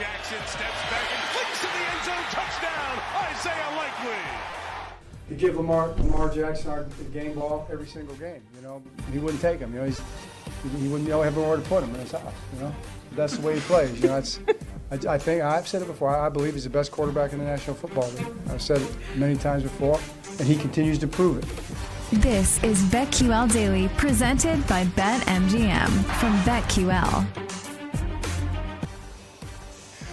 Jackson steps back and flicks to the end zone. Touchdown, Isaiah Likely. You give Lamar Lamar Jackson our game ball every single game. You know, he wouldn't take him. You know, he's he wouldn't know everywhere to put him in his house. You know, that's the way he plays. You know, it's. I, I think I've said it before. I, I believe he's the best quarterback in the National Football League. I've said it many times before, and he continues to prove it. This is BetQL Daily, presented by BetMGM from BetQL.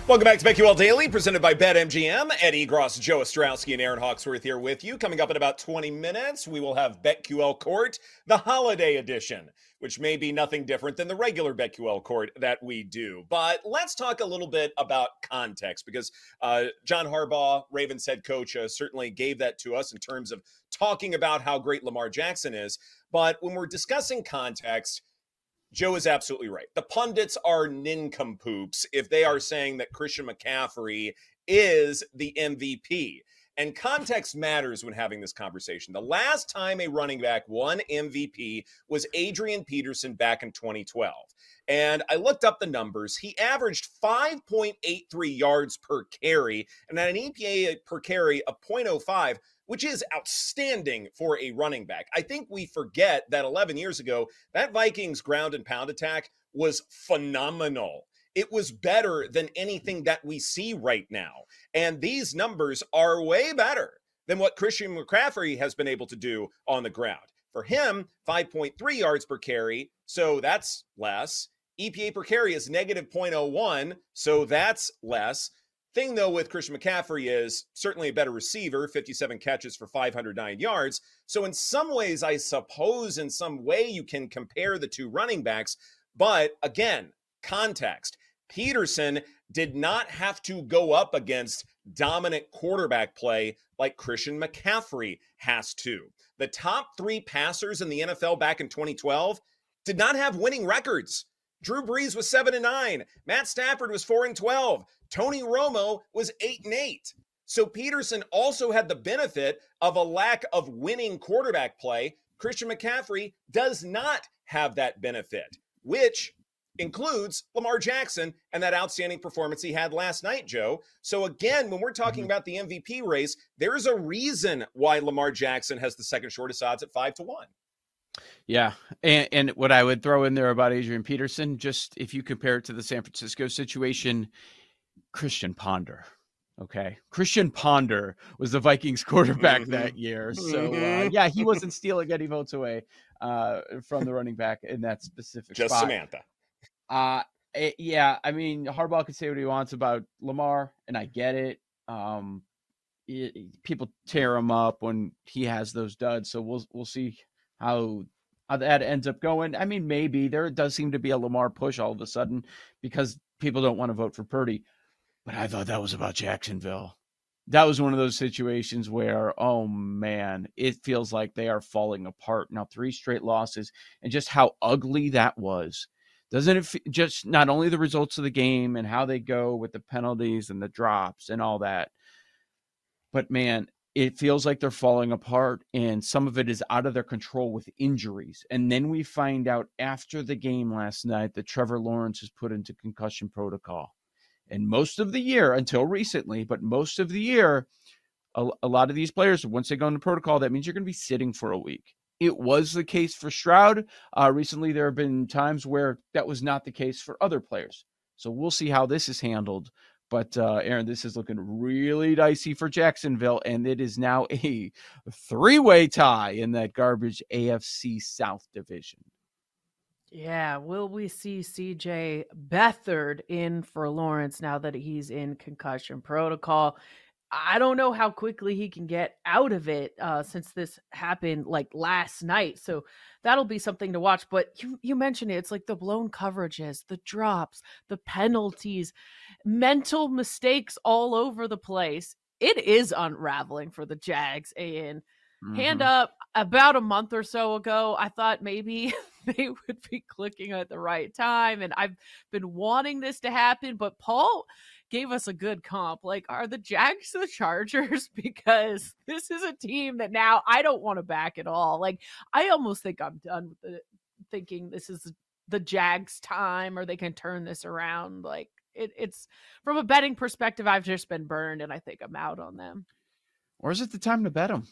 Welcome back to BetQL Daily, presented by BetMGM. Eddie Gross, Joe Ostrowski, and Erin Hawksworth here with you. Coming up in about 20 minutes, we will have BetQL Court, the holiday edition, which may be nothing different than the regular BetQL Court that we do. But let's talk a little bit about context because uh, John Harbaugh, Ravens head coach, uh, certainly gave that to us in terms of talking about how great Lamar Jackson is. But when we're discussing context, Joe is absolutely right. The pundits are nincompoops if they are saying that Christian McCaffrey is the MVP. And context matters when having this conversation. The last time a running back won MVP was Adrian Peterson back in 2012. And I looked up the numbers. He averaged 5.83 yards per carry and an EPA per carry of 0.05 which is outstanding for a running back. I think we forget that 11 years ago, that Vikings ground and pound attack was phenomenal. It was better than anything that we see right now. And these numbers are way better than what Christian McCaffrey has been able to do on the ground. For him, 5.3 yards per carry, so that's less. EPA per carry is negative 0.01, so that's less. Thing though with Christian McCaffrey is certainly a better receiver, 57 catches for 509 yards. So in some ways, I suppose in some way you can compare the two running backs. But again, context. Peterson did not have to go up against dominant quarterback play like Christian McCaffrey has to. The top three passers in the NFL back in 2012 did not have winning records. Drew Brees was 7 and 9. Matt Stafford was 4 and 12. Tony Romo was 8 and 8. So Peterson also had the benefit of a lack of winning quarterback play. Christian McCaffrey does not have that benefit, which includes Lamar Jackson and that outstanding performance he had last night, Joe. So again, when we're talking mm-hmm. about the MVP race, there is a reason why Lamar Jackson has the second shortest odds at 5 to 1. Yeah, and, and what I would throw in there about Adrian Peterson, just if you compare it to the San Francisco situation, Christian Ponder. Okay. Christian Ponder was the Vikings quarterback mm-hmm. that year. So, uh, mm-hmm. yeah, he wasn't stealing any votes away uh, from the running back in that specific Just spot. Samantha. Uh, it, eh, yeah, I mean, Harbaugh can say what he wants about Lamar, and I get it. Um, it, people tear him up when he has those duds. So we'll we'll see how how that ends up going. I mean, maybe there does seem to be a Lamar push all of a sudden because people don't want to vote for Purdy. But I thought that was about Jacksonville. That was one of those situations where, oh man, it feels like they are falling apart. Now, three straight losses and just how ugly that was. Doesn't it f- just not only the results of the game and how they go with the penalties and the drops and all that, but man, it feels like they're falling apart and some of it is out of their control with injuries. And then we find out after the game last night that Trevor Lawrence is put into concussion protocol. And most of the year, until recently, but most of the year, a, a lot of these players, once they go into protocol, that means you're going to be sitting for a week. It was the case for Stroud. Uh, recently, there have been times where that was not the case for other players. So we'll see how this is handled. But uh, Erin, this is looking really dicey for Jacksonville, and it is now a three-way tie in that garbage AFC South division. Yeah, will we see CJ Beathard in for Lawrence now that he's in concussion protocol? I don't know how quickly he can get out of it uh, since this happened like last night. So that'll be something to watch. But you, you mentioned it. It's like the blown coverages, the drops, the penalties, mental mistakes all over the place. It is unraveling for the Jags. And mm-hmm. hand up, about a month or so ago, I thought maybe they would be clicking at the right time. And I've been wanting this to happen. But Paul gave us a good comp. Like, are the Jags the Chargers? Because this is a team that now I don't want to back at all. Like, I almost think I'm done with the thinking this is the Jags time or they can turn this around. Like, it, it's from a betting perspective. I've just been burned, and I think I'm out on them. Or is it the time to bet them?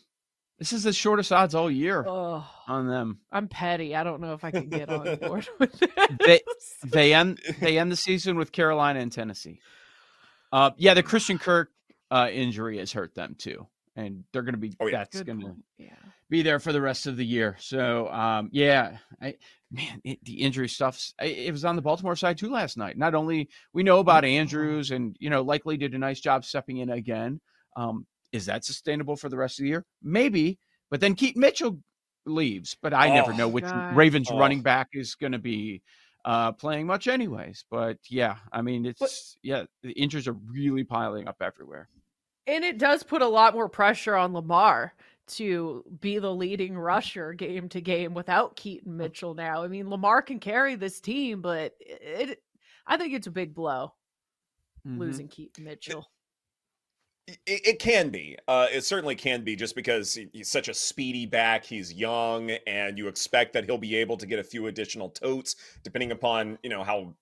This is the shortest odds all year Oh, on them. I'm petty. I don't know if I can get on board with this. They they end they end the season with Carolina and Tennessee. Uh, yeah, the Christian Kirk uh, injury has hurt them too, and they're going to be Oh, yeah. that's going to. Yeah. be there for the rest of the year. So, um, yeah, I, man, it, the injury stuff. It was on the Baltimore side too last night. Not only we know about Andrews and you know likely did a nice job stepping in again. Um, is that sustainable for the rest of the year? Maybe, but then Keaton Mitchell leaves. But I never Oh, know which God. Ravens Oh. running back is going to be uh, playing much, anyways. But yeah, I mean, it's yeah, the injuries are really piling up everywhere. And it does put a lot more pressure on Lamar to be the leading rusher game to game without Keaton Mitchell now. I mean, Lamar can carry this team, but it I think it's a big blow Mhm. losing Keaton Mitchell. It, it can be. Uh, it certainly can be, just because he's such a speedy back. He's young, and you expect that he'll be able to get a few additional totes, depending upon you know how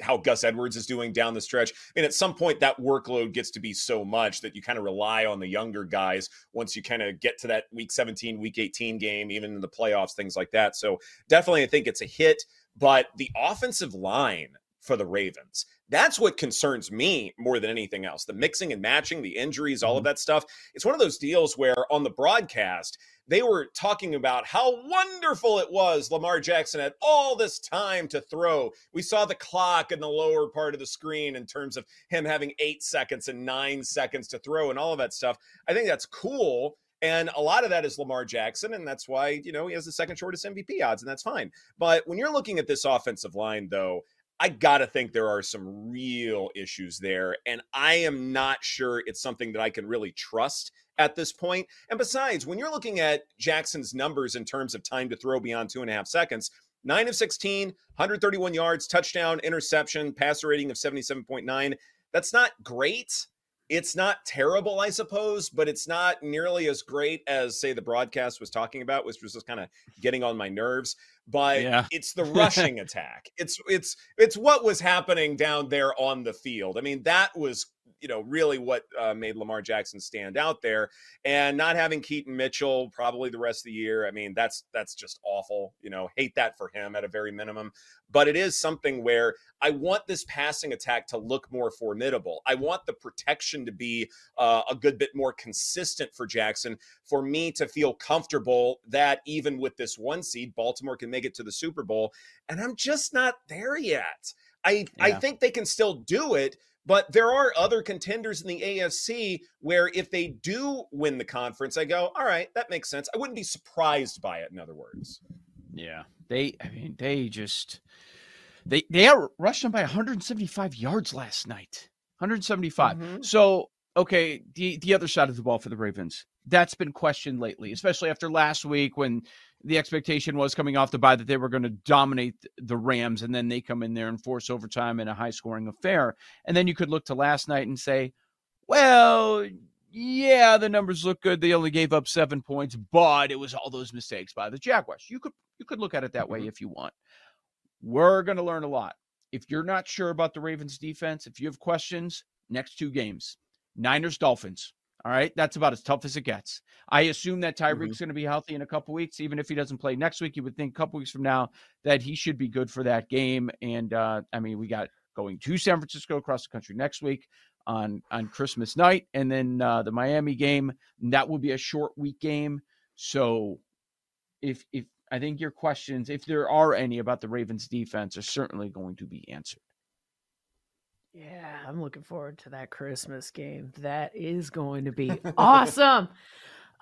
how Gus Edwards is doing down the stretch. And at some point, that workload gets to be so much that you kind of rely on the younger guys once you kind of get to that week 17, week 18 game, even in the playoffs, things like that. So definitely, I think it's a hit. But the offensive line for the Ravens, that's what concerns me more than anything else. The mixing and matching, the injuries, all of mm-hmm. that stuff. It's one of those deals where on the broadcast, they were talking about how wonderful it was Lamar Jackson had all this time to throw. We saw the clock in the lower part of the screen in terms of him having eight seconds and nine seconds to throw and all of that stuff. I think that's cool. And a lot of that is Lamar Jackson, and that's why, you know, he has the second shortest MVP odds, and that's fine. But when you're looking at this offensive line, though, I gotta think there are some real issues there, and I am not sure it's something that I can really trust at this point. And besides, when you're looking at Jackson's numbers in terms of time to throw beyond two and a half seconds, nine of 16, 131 yards, touchdown, interception, passer rating of 77.9. That's not great. It's not terrible, I suppose, but it's not nearly as great as, say, the broadcast was talking about, which was just kind of getting on my nerves. But Yeah. it's the rushing attack. It's it's it's what was happening down there on the field. I mean, that was you know really what uh, made Lamar Jackson stand out there, and not having Keaton Mitchell probably the rest of the year. I mean, that's that's just awful. You know, hate that for him at a very minimum. But it is something where I want this passing attack to look more formidable. I want the protection to be uh, a good bit more consistent for Jackson for me to feel comfortable that even with this one seed, Baltimore can make it to the Super Bowl. And I'm just not there yet. I, I think they can still do it, but there are other contenders in the AFC where if they do win the conference, I go, all right, that makes sense. I wouldn't be surprised by it, in other words. Yeah, they. I mean, they just they they out rushed them by 175 yards last night. 175. Mhm. So okay, the the other side of the ball for the Ravens that's been questioned lately, especially after last week when the expectation was coming off the bye that they were going to dominate the Rams, and then they come in there and force overtime in a high scoring affair, and then you could look to last night and say, well. Yeah, the numbers look good. They only gave up seven points, but it was all those mistakes by the Jaguars. You could you could look at it that way mm-hmm. if you want. We're going to learn a lot. If you're not sure about the Ravens defense, if you have questions, next two games Niners, Dolphins. All right. That's about as tough as it gets. I assume that Tyreek's going to be healthy in a couple weeks. Even if he doesn't play next week, you would think a couple weeks from now that he should be good for that game. And uh, I mean, we got going to San Francisco across the country next week on on Christmas night, and then uh, the Miami game. That will be a short week game. So if if I think your questions, if there are any about the Ravens defense, are certainly going to be answered. Yeah, I'm looking forward to that Christmas game. That is going to be awesome.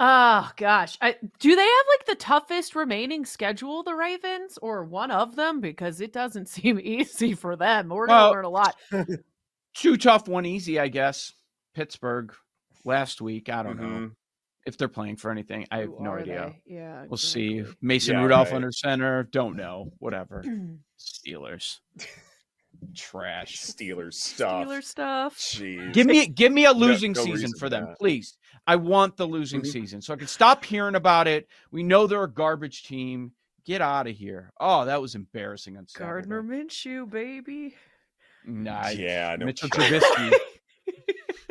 Oh gosh, I, do they have like the toughest remaining schedule, the Ravens, or one of them? Because it doesn't seem easy for them. We're gonna Well- learn a lot. Two tough, one easy, I guess. Pittsburgh last week. I don't know Mhm. if they're playing for anything. I have Who no idea. they? Yeah, We'll see. Mason Yeah, Rudolph right. under center. Don't know. Whatever. Steelers. Trash. Steelers stuff. Steeler stuff. Jeez. Give me give me a losing no season for them, not. please. I want the losing Mhm. season so I can stop hearing about it. We know they're a garbage team. Get out of here. Oh, that was embarrassing on Saturday. Gardner Minshew, baby. Nah, yeah, no Mitchell kidding. Trubisky.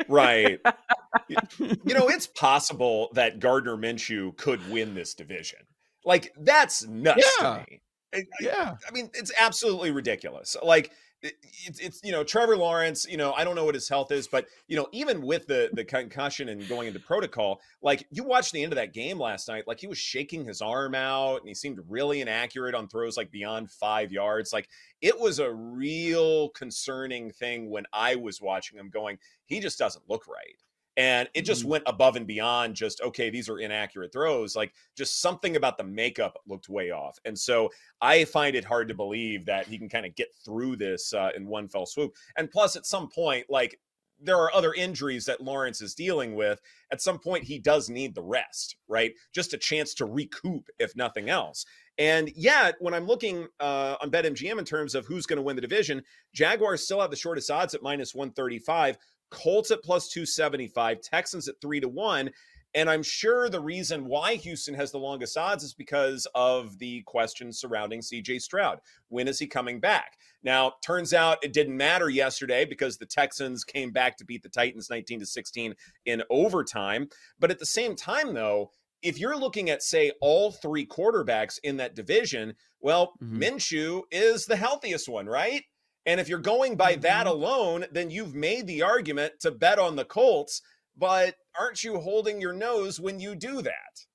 right. you know, it's possible that Gardner Minshew could win this division. Like that's nuts Yeah. to me. I- I- yeah. I mean, it's absolutely ridiculous. Like it- it's, it's you know Trevor Lawrence. You know, I don't know what his health is, but you know, even with the the concussion and going into protocol, like you watched the end of that game last night, like he was shaking his arm out and he seemed really inaccurate on throws like beyond five yards. Like it was a real concerning thing when I was watching him. Going, he just doesn't look right. And it just Mhm. went above and beyond just, okay, these are inaccurate throws. Like just something about the makeup looked way off. And so I find it hard to believe that he can kind of get through this uh, in one fell swoop. And plus, at some point, like there are other injuries that Lawrence is dealing with. At some point, he does need the rest, right? Just a chance to recoup, if nothing else. And yet, when I'm looking uh, on BetMGM in terms of who's going to win the division, Jaguars still have the shortest odds at minus 135, Colts at plus 275, Texans at three to one. And I'm sure the reason why Houston has the longest odds is because of the questions surrounding CJ Stroud. When is he coming back? Now, turns out it didn't matter yesterday because the Texans came back to beat the Titans 19 to 16 in overtime. But at the same time, though, if you're looking at, say, all three quarterbacks in that division, well, Mhm. Minshew is the healthiest one, right? And if you're going by that alone, then you've made the argument to bet on the Colts. But aren't you holding your nose when you do that?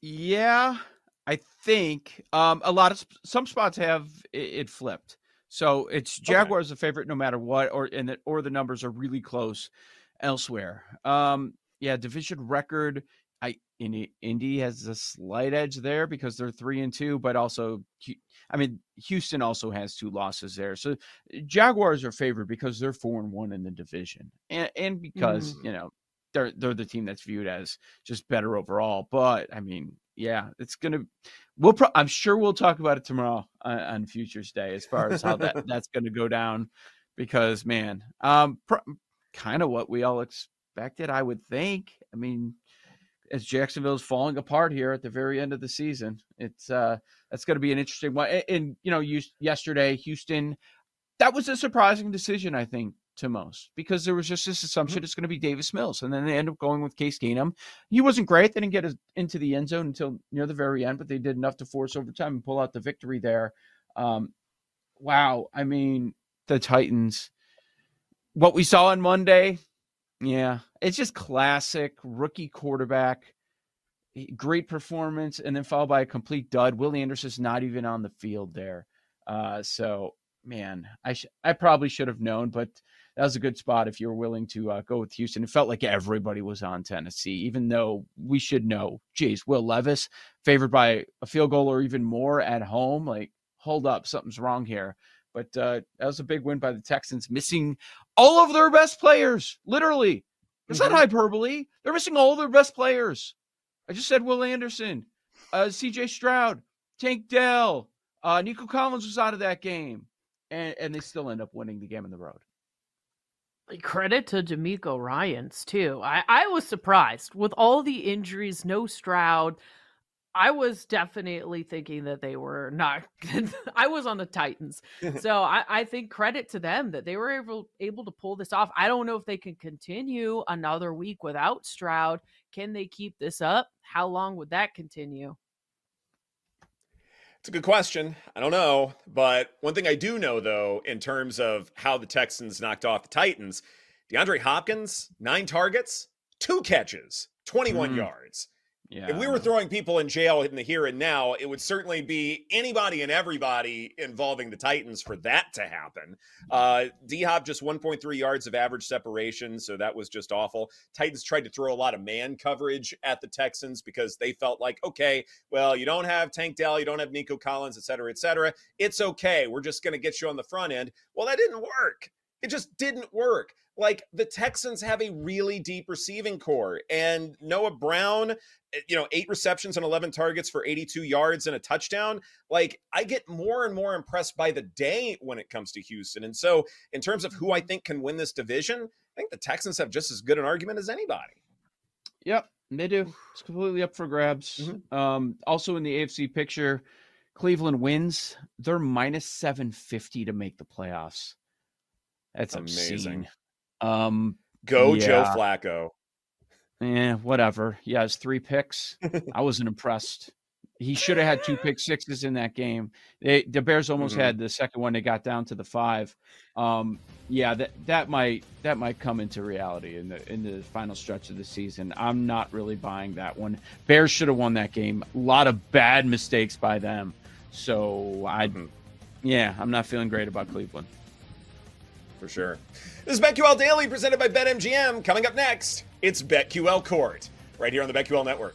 Yeah, I think um, a lot of sp- some spots have it, it flipped. So it's Jaguars a favorite no matter what, or and the, or the numbers are really close elsewhere. Um, yeah, division record. I in Indy has a slight edge there because they're three and two, but also I mean Houston also has two losses there. So eh, Jaguars are favored because they're four and one in the division, and and because mm-hmm. you know they're they're the team that's viewed as just better overall. But I mean, yeah, it's gonna. We'll. Pro- I'm sure we'll talk about it tomorrow on, on Futures Day as far as how that that's gonna go down, because man, um, pr- kind of what we all expected, I would think. I mean, as Jacksonville's falling apart here at the very end of the season, it's uh that's going to be an interesting one. And, and you know, you yesterday Houston, that was a surprising decision, I think, to most because there was just this assumption it's going to be Davis Mills, and then they end up going with Case Keenum. He wasn't great; they didn't get into the end zone until near the very end, but they did enough to force overtime and pull out the victory there. Um, wow, I mean, the Titans. What we saw on Monday, yeah, it's just classic rookie quarterback. Great performance, and then followed by a complete dud. Willie Anderson's not even on the field there. Uh, so, man, I sh- I probably should have known, but that was a good spot if you were willing to uh, go with Houston. It felt like everybody was on Tennessee, even though we should know. Geez, Will Levis favored by a field goal or even more at home. Like, hold up, something's wrong here. But uh, that was a big win by the Texans, missing all of their best players. Literally, it's Mhm. not hyperbole. They're missing all their best players. I just said Will Anderson, uh, C.J. Stroud, Tank Dell, uh, Nico Collins was out of that game, and and they still end up winning the game on the road. Credit to DeMeco Ryans too. I, I was surprised with all the injuries, no Stroud. I was definitely thinking that they were not. I was on the Titans, so I, I think credit to them that they were able able to pull this off. I don't know if they can continue another week without Stroud. Can they keep this up? How long would that continue? It's a good question. I don't know. But one thing I do know, though, in terms of how the Texans knocked off the Titans, DeAndre Hopkins, nine targets, two catches, 21 Mm. yards. Yeah, if we were throwing people in jail in the here and now, it would certainly be anybody and everybody involving the Titans for that to happen. Uh, D Hop just 1.3 yards of average separation, so that was just awful. Titans tried to throw a lot of man coverage at the Texans because they felt like, okay, well, you don't have Tank Dell, you don't have Nico Collins, et cetera, et cetera. It's okay. We're just going to get you on the front end. Well, that didn't work. It just didn't work. Like the Texans have a really deep receiving corps, and Noah Brown, you know, eight receptions and 11 targets for 82 yards and a touchdown. Like I get more and more impressed by the day when it comes to Houston. And so, in terms of who I think can win this division, I think the Texans have just as good an argument as anybody. Yep, they do. It's completely up for grabs. Mhm. Um, also in the AFC picture, Cleveland wins, they're minus 750 to make the playoffs. That's Amazing. obscene. Um, Go Joe Flacco. Eh, whatever. He has three picks. I wasn't impressed. He should have had two pick sixes in that game. They, the Bears almost Mhm. had the second one. They got down to the five. Um, yeah, that that might that might come into reality in the in the final stretch of the season. I'm not really buying that one. Bears should have won that game. A lot of bad mistakes by them. So I, Mhm. yeah, I'm not feeling great about Cleveland. For sure. This is BetQL Daily presented by BetMGM. Coming up next, it's BetQL Court right here on the BetQL Network.